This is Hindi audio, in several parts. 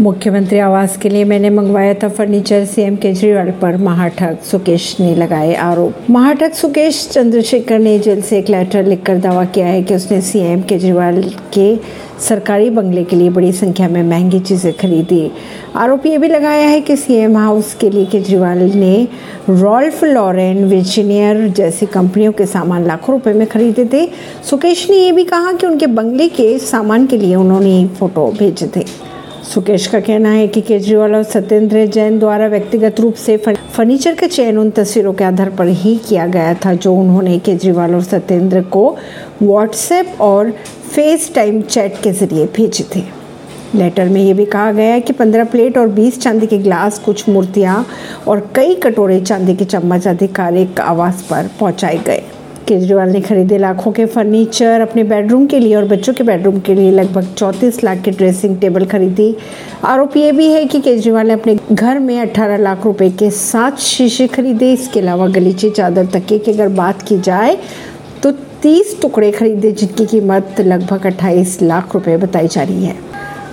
मुख्यमंत्री आवास के लिए मैंने मंगवाया था फर्नीचर सीएम केजरीवाल पर। महाठग सुकेश ने लगाए आरोप। महाठग सुकेश चंद्रशेखर ने जेल से एक लेटर लिखकर दावा किया है कि उसने सीएम केजरीवाल के सरकारी बंगले के लिए बड़ी संख्या में महँगी चीज़ें खरीदी। आरोप ये भी लगाया है कि सीएम हाउस के लिए केजरीवाल ने रॉल्फ लॉरेन विजीनियर जैसी कंपनियों के सामान लाखों रुपए में खरीदे थे। सुकेश ने यह भी कहा कि उनके बंगले के सामान के लिए उन्होंने फ़ोटो भेजे थे। सुकेश का कहना है कि केजरीवाल और सत्येंद्र जैन द्वारा व्यक्तिगत रूप से फर्नीचर का चयन उन तस्वीरों के आधार पर ही किया गया था, जो उन्होंने केजरीवाल और सत्येंद्र को व्हाट्सएप और फेस टाइम चैट के ज़रिए भेजे थे। लेटर में ये भी कहा गया है कि 15 प्लेट और 20 चांदी के ग्लास कुछ मूर्तियाँ और कई कटोरे चांदी के चम्मच आधिकारिक आवास पर पहुँचाए गए। केजरीवाल ने खरीदे लाखों के फर्नीचर अपने बेडरूम के लिए और बच्चों के बेडरूम के लिए लगभग 34 लाख की ड्रेसिंग टेबल खरीदी। आरोप ये भी है कि केजरीवाल ने अपने घर में 18 लाख रुपए के सात शीशे खरीदे। इसके अलावा गलीचे चादर तकिए की अगर बात की जाए तो 30 टुकड़े खरीदे, जिनकी कीमत लगभग अट्ठाईस लाख रुपए बताई जा रही है।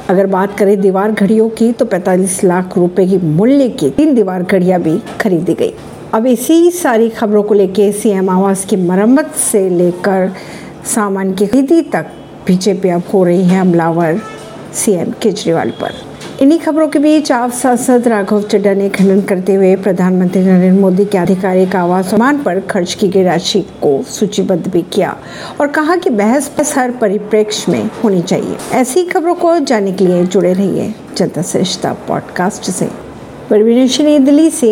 अगर बात करें दीवार घड़ियों की तो 45 लाख रुपए की मूल्य की तीन दीवार घड़ियाँ भी खरीदी गई। अब इसी सारी खबरों को लेके सीएम आवास की मरम्मत से लेकर सामान की खरीदी तक बीजेपी अब हो रही है हमलावर सीएम केजरीवाल पर। इन्हीं खबरों के बीच आप सांसद राघव चड्डा ने खंडन करते हुए प्रधानमंत्री नरेंद्र मोदी के आधिकारिक आवास सामान पर खर्च की गई राशि को सूचीबद्ध भी किया और कहा कि बहस बस हर परिप्रेक्ष्य में होनी चाहिए। ऐसी खबरों को जानने के लिए जुड़े रहिए जनता श्रेष्ठता पॉडकास्ट से। परवीन दिल्ली से